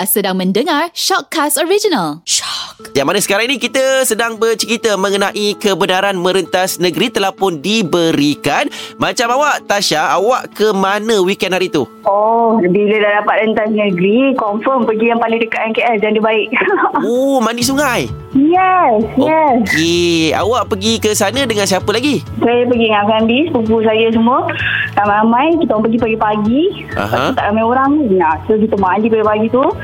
Anda sedang mendengar Shockcast Original. Yang mana sekarang ini kita sedang bercerita mengenai kebenaran merentas negeri telah pun diberikan. Macam awak, Tasha, awak ke mana weekend hari tu? Oh, bila dah dapat rentas negeri, confirm pergi yang paling dekat dengan KL dan dia baik. Oh, mandi sungai. yes, yes. Okey, awak pergi ke sana dengan siapa lagi? Saya pergi dengan family, sepupu saya semua. Ramai-ramai, kita orang pergi pagi-pagi. Aha. Tak ramai orang. Nah, so kita mandi pagi-pagi tu.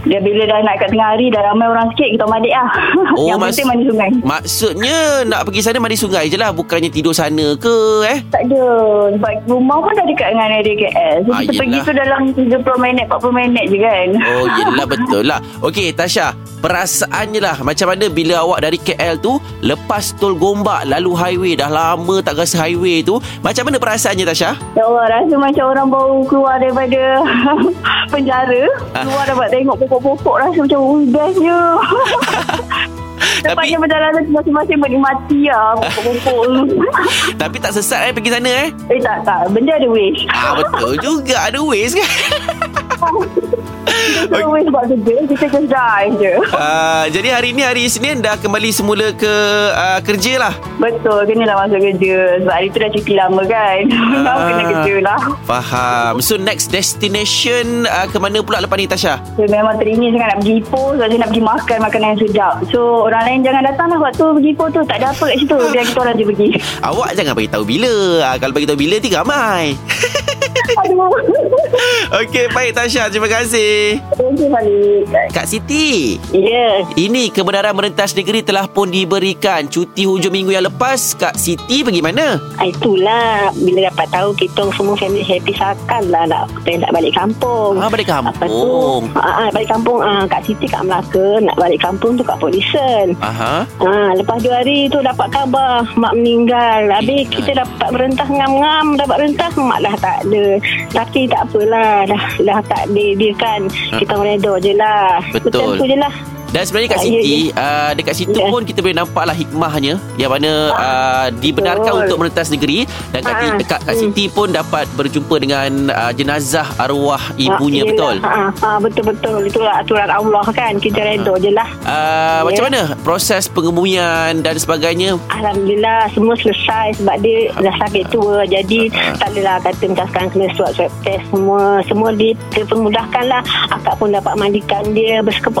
Dia bila dah nak kat tengah hari, dah ramai orang sikit, kita balik lah. Oh, Yang mas- penting mandi sungai. Maksudnya nak pergi sana mandi sungai je lah Bukannya tidur sana ke eh? Tak ada. Sebab rumah pun dah dekat dengan area KL. So, Ah, kita pergi yelah. tu dalam 30 minit, 40 minit je kan. Oh yelah betul lah Okey Tasha Perasaannya lah Macam mana bila awak dari KL tu Lepas tol Gombak Lalu highway Dah lama tak rasa highway tu Macam mana perasaannya Tasha? Ya Allah, rasa macam orang baru keluar daripada penjara. Ah. Keluar dapat tengok pokok-pokok rasa macam, ui, Tapi perjalanan tu masing-masing menikmati lah tu. tapi tak sesat eh pergi sana eh eh tak, tak. Benda ada waste. Ah betul juga Ada waste kan Kita waste buat kerja, kita just drive je. uh, Jadi hari ni hari Isnin Dah kembali semula ke uh, kerja lah Betul, kenalah masuk kerja. Sebab hari tu dah cuti lama kan. Kau kena kerja lah. Faham So next destination uh, Ke mana pula lepas ni Tasha? So, memang teringin sangat nak pergi Ipoh sebab saya nak pergi makan makanan yang sedap. So, orang lain jangan datang lah waktu pergi Ipoh tu. Tak ada apa kat situ. Biar kita orang je pergi. Awak jangan bagi tahu bila uh, Kalau bagi tahu bila Nanti ramai Aduh. Okey baik Tasha Terima kasih Thank you, Malik. Kak Siti Ya. Ini kebenaran merentas negeri telah pun diberikan Cuti hujung minggu yang lepas Kak Siti pergi mana? Ah, Itulah Bila dapat tahu Kita semua family happy Sakan lah nak, nak balik kampung Ah, balik Lepas tu kampung ah, ah, Balik kampung ah, Kak Siti kat Melaka Nak balik kampung tu kat Polisen Aha. Ah, lepas dua hari tu dapat khabar mak meninggal. Habis kita dapat merentas ngam-ngam, dapat rentas mak dah tak ada. Tapi tak apalah, dah dah tak ada dia kan. Kita redha je lah. Betul. Macam tu je lah. Dan sebenarnya Kak Ah, ya, Siti uh, Dekat situ Ya. pun Kita boleh nampaklah hikmahnya Yang mana uh, Dibenarkan betul. untuk merentas negeri Dan Kak, Ah, Kak, Kak hmm. Siti pun dapat Berjumpa dengan uh, Jenazah arwah ibunya Ah, Betul? betul-betul. Itulah aturan Allah kan. Kita redha je lah. Uh, Macam Ya. mana Proses pengemumian Dan sebagainya Alhamdulillah semua selesai sebab dia dah sakit tua jadi Ah. tak adalah kata macam sekarang kena swab swab test semua semua di dipermudahkan lah akak pun dapat mandikan dia bersekep-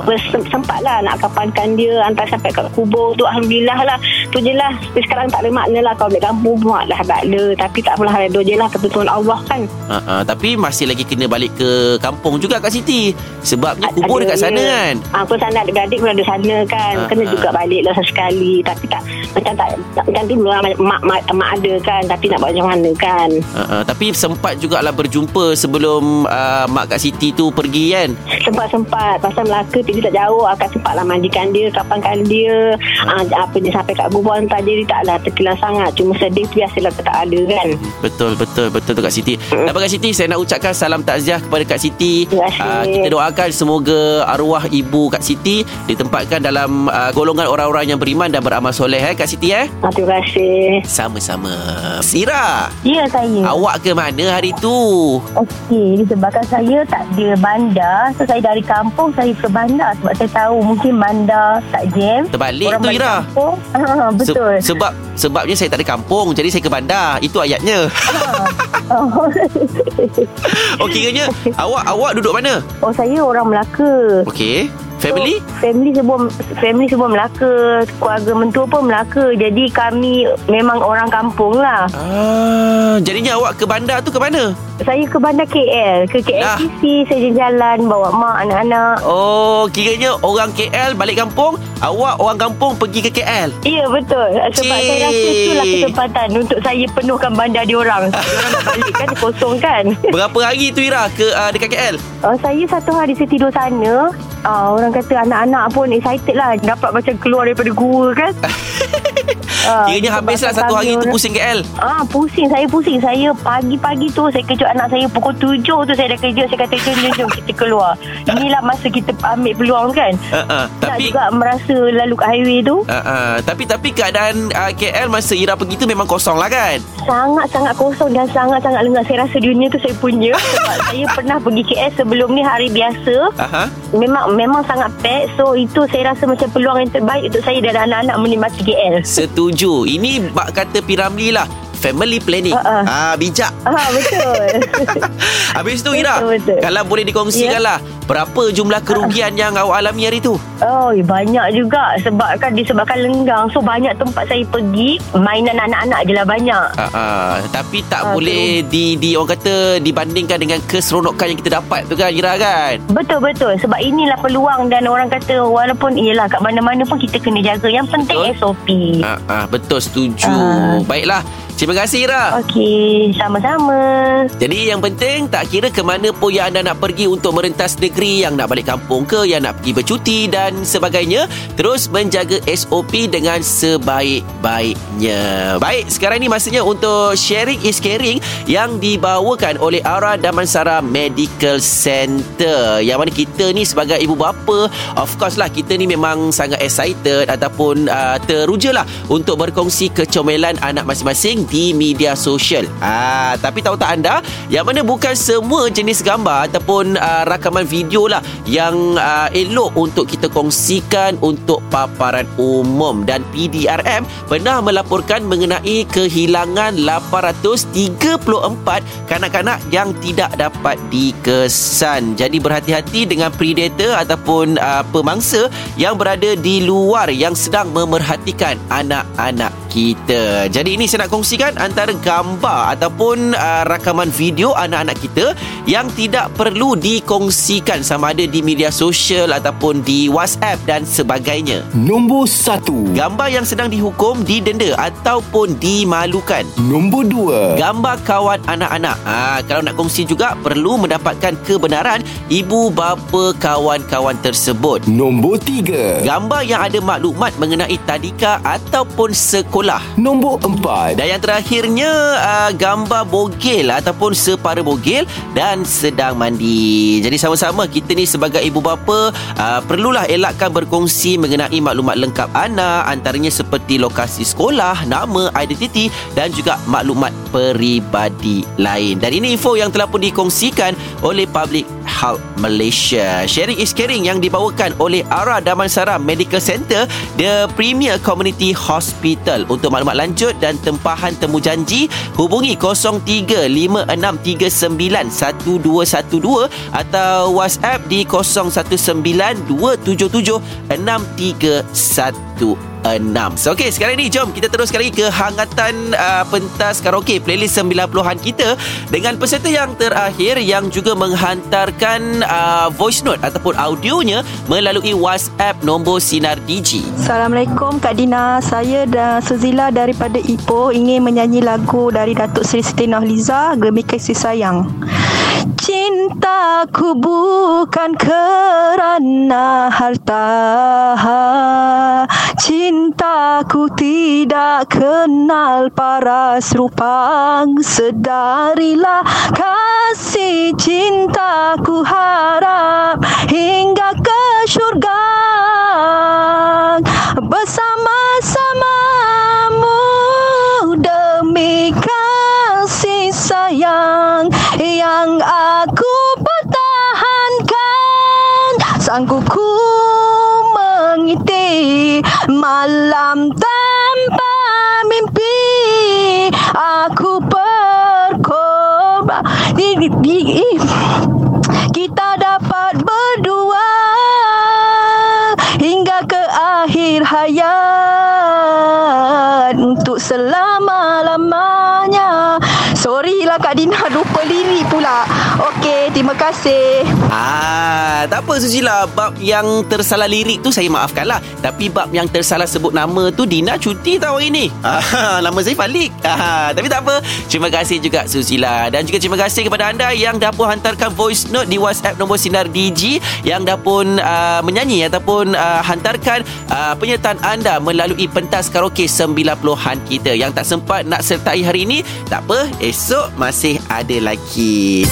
bersempat lah nak kapankan dia hantar sampai kat kubur tu Alhamdulillah lah. Tu je lah. Tapi sekarang tak ada makna lah. Kalau balik kampung pun lah tak ada tapi tak apalah redha je lah ketentuan Allah kan. Uh, uh, Tapi masih lagi kena balik ke Kampung juga Kak Siti. Sebabnya Ada- kubur ada, dekat sana ya. kan? Ah, Aku sana adik-beradik pun ada sana kan. Ah, Kena ah. juga balik lah sesekali Tapi tak Macam tak Macam dulu lah mak, mak, mak ada kan. Tapi nak buat macam mana kan? Uh, uh, Tapi sempat jugalah berjumpa Sebelum uh, Mak Kak Siti tu pergi kan? Sempat-sempat. Pasal Melaka Dia tak jauh. Akan sempat lah mandikan dia Kapankan dia ah, Apa dia sampai kat kubur Hantar dia taklah terkilang sangat Cuma sedih tu biasalah tak ada kan Betul betul betul tu Kak Siti. Dan Kak Siti saya nak ucapkan salam takziah kepada Kak Siti. Terima kasih. Ah, kita doakan semoga arwah ibu Kak Siti ditempatkan dalam uh, golongan orang-orang yang beriman dan beramal soleh eh Kak Siti eh. Terima kasih Sama-sama. Sira, Ya saya. awak ke mana hari tu? Okey, disebabkan saya tak ada bandar, so saya dari kampung saya ke bandar sebab saya tahu mungkin bandar tak jam. Terbalik Orang tu Ira. Ha, betul. Se- sebab sebabnya saya tak ada kampung jadi saya ke bandar. Itu ayatnya. oh, Oh kiranya awak awak duduk mana? oh, saya orang Melaka. Okey. Family? So, family semua family semua Melaka, keluarga mentua pun Melaka. Jadi kami memang orang kampung lah. Ah, jadinya awak ke bandar tu ke mana? Saya ke bandar KL, ke KLCC, saya jalan bawa mak anak-anak. Oh, kiranya orang KL balik kampung, awak orang kampung pergi ke KL. Ya betul Sebab Cik. saya rasa itulah kesempatan Untuk saya penuhkan bandar diorang Diorang nak balik kan Kosong kan Berapa hari tu Ira ke uh, dekat KL? uh, Saya satu hari saya tidur sana uh, Orang kata anak-anak pun excited lah Dapat macam keluar daripada gua kan Ah, Kiranya habislah satu hari tu pusing KL. Ah, pusing. Saya pusing. Saya pagi-pagi tu saya kejut anak saya pukul tujuh tu saya dah kejut. Saya kata, jom, jom, jom kita keluar. Inilah masa kita ambil peluang kan. Uh, uh, Tak tapi juga merasa lalu kat highway tu. uh, uh, tapi tapi keadaan uh, KL masa Ira pergi tu memang kosong lah kan? Sangat-sangat kosong dan sangat-sangat lengah. Saya rasa dunia tu saya punya. Sebab saya pernah pergi KL sebelum ni hari biasa. Aha. Memang memang sangat pack. So itu saya rasa macam peluang yang terbaik untuk saya dan anak-anak menikmati KL. Setuju. Ini bak kata Piramli lah. Family planning. Uh, uh. Ah bijak. Ah, betul. Habis tu Ira, Betul, betul. kalau boleh dikongsikan lah, berapa jumlah kerugian yang awak alami hari tu? Oh, banyak juga sebabkan disebabkan lenggang. So banyak tempat saya pergi, mainan anak-anak je lah banyak. Ah, tapi tak Ah, boleh di di orang kata dibandingkan dengan keseronokan yang kita dapat tu kan Ira kan? Betul betul sebab inilah peluang dan orang kata walaupun iyalah kat mana-mana pun kita kena jaga. Yang penting Betul. SOP. Ah, ah, betul setuju. Ah. Baiklah. Terima kasih Ira. Okey, sama-sama. Jadi yang penting tak kira ke mana pun yang anda nak pergi untuk merentas negeri, yang nak balik kampung ke, yang nak pergi bercuti dan sebagainya, terus menjaga SOP dengan sebaik-baiknya. Baik, sekarang ni masanya untuk sharing is caring yang dibawakan oleh Ara Damansara Medical Center. Yang mana kita ni sebagai ibu bapa, of course lah kita ni memang sangat excited ataupun uh, teruja lah untuk berkongsi kecomelan anak masing-masing di media sosial. Ah, tapi tahu tak anda, yang mana bukan semua jenis gambar ataupun uh, rakaman video lah yang uh, elok untuk kita kongsikan untuk paparan umum dan PDRM pernah melaporkan mengenai kehilangan 834 kanak-kanak yang tidak dapat dikesan. Jadi berhati-hati dengan predator ataupun uh, pemangsa yang berada di luar yang sedang memerhatikan anak-anak kita. Jadi ini saya nak kongsikan antara gambar ataupun uh, rakaman video anak-anak kita yang tidak perlu dikongsikan sama ada di media sosial ataupun di WhatsApp dan sebagainya. Nombor 1 Gambar yang sedang dihukum, didenda ataupun dimalukan. Nombor 2 Gambar kawan anak-anak. Ha, kalau nak kongsi juga perlu mendapatkan kebenaran ibu bapa kawan-kawan tersebut. Nombor 3 Gambar yang ada maklumat mengenai tadika ataupun sekolah. Nombor 4 Dan yang terakhirnya uh, gambar bogel ataupun separa bogel dan sedang mandi. Jadi sama-sama kita ni sebagai ibu bapa uh, perlulah elakkan berkongsi mengenai maklumat lengkap anak antaranya seperti lokasi sekolah, nama, identiti dan juga maklumat peribadi lain. Dan ini info yang telah pun dikongsikan oleh Public Health Malaysia. Sharing is caring yang dibawakan oleh Ara Damansara Medical Center, the premier community hospital. Untuk maklumat lanjut dan tempahan temu janji, hubungi 0356391212 atau WhatsApp di 0192776316. So, okay, sekarang ni jom kita teruskan lagi kehangatan uh, pentas karaoke playlist 90-an kita dengan peserta yang terakhir yang juga menghantarkan uh, voice note ataupun audionya melalui WhatsApp nombor Sinar DG. Assalamualaikum Kak Dina Saya dan Suzila daripada Ipoh Ingin menyanyi lagu dari Datuk Seri Siti Nurhaliza Gemi Kasih Sayang Cintaku bukan kerana harta Cintaku tidak kenal paras rupang. Sedarilah kasih cintaku harap Hingga ke syurga selama-lamanya. Sorry lah Kak Dina Lupa lirik pula. Okey Terima kasih. Ah, tak apa Suzila. Bab yang tersalah lirik tu Saya maafkan lah Tapi bab yang tersalah sebut nama tu Dina cuti tau hari ni. Ah, Nama saya Falik. Ah, Tapi tak apa. Terima kasih juga Suzila. Dan juga terima kasih kepada anda Yang dah pun hantarkan voice note Di WhatsApp nombor Sinar DG Yang dah pun uh, menyanyi Ataupun uh, hantarkan uh, Penyertaan anda Melalui pentas karaoke 90-an kita. Yang tak sempat nak sertai hari ini Tak apa Esok masih ada lagi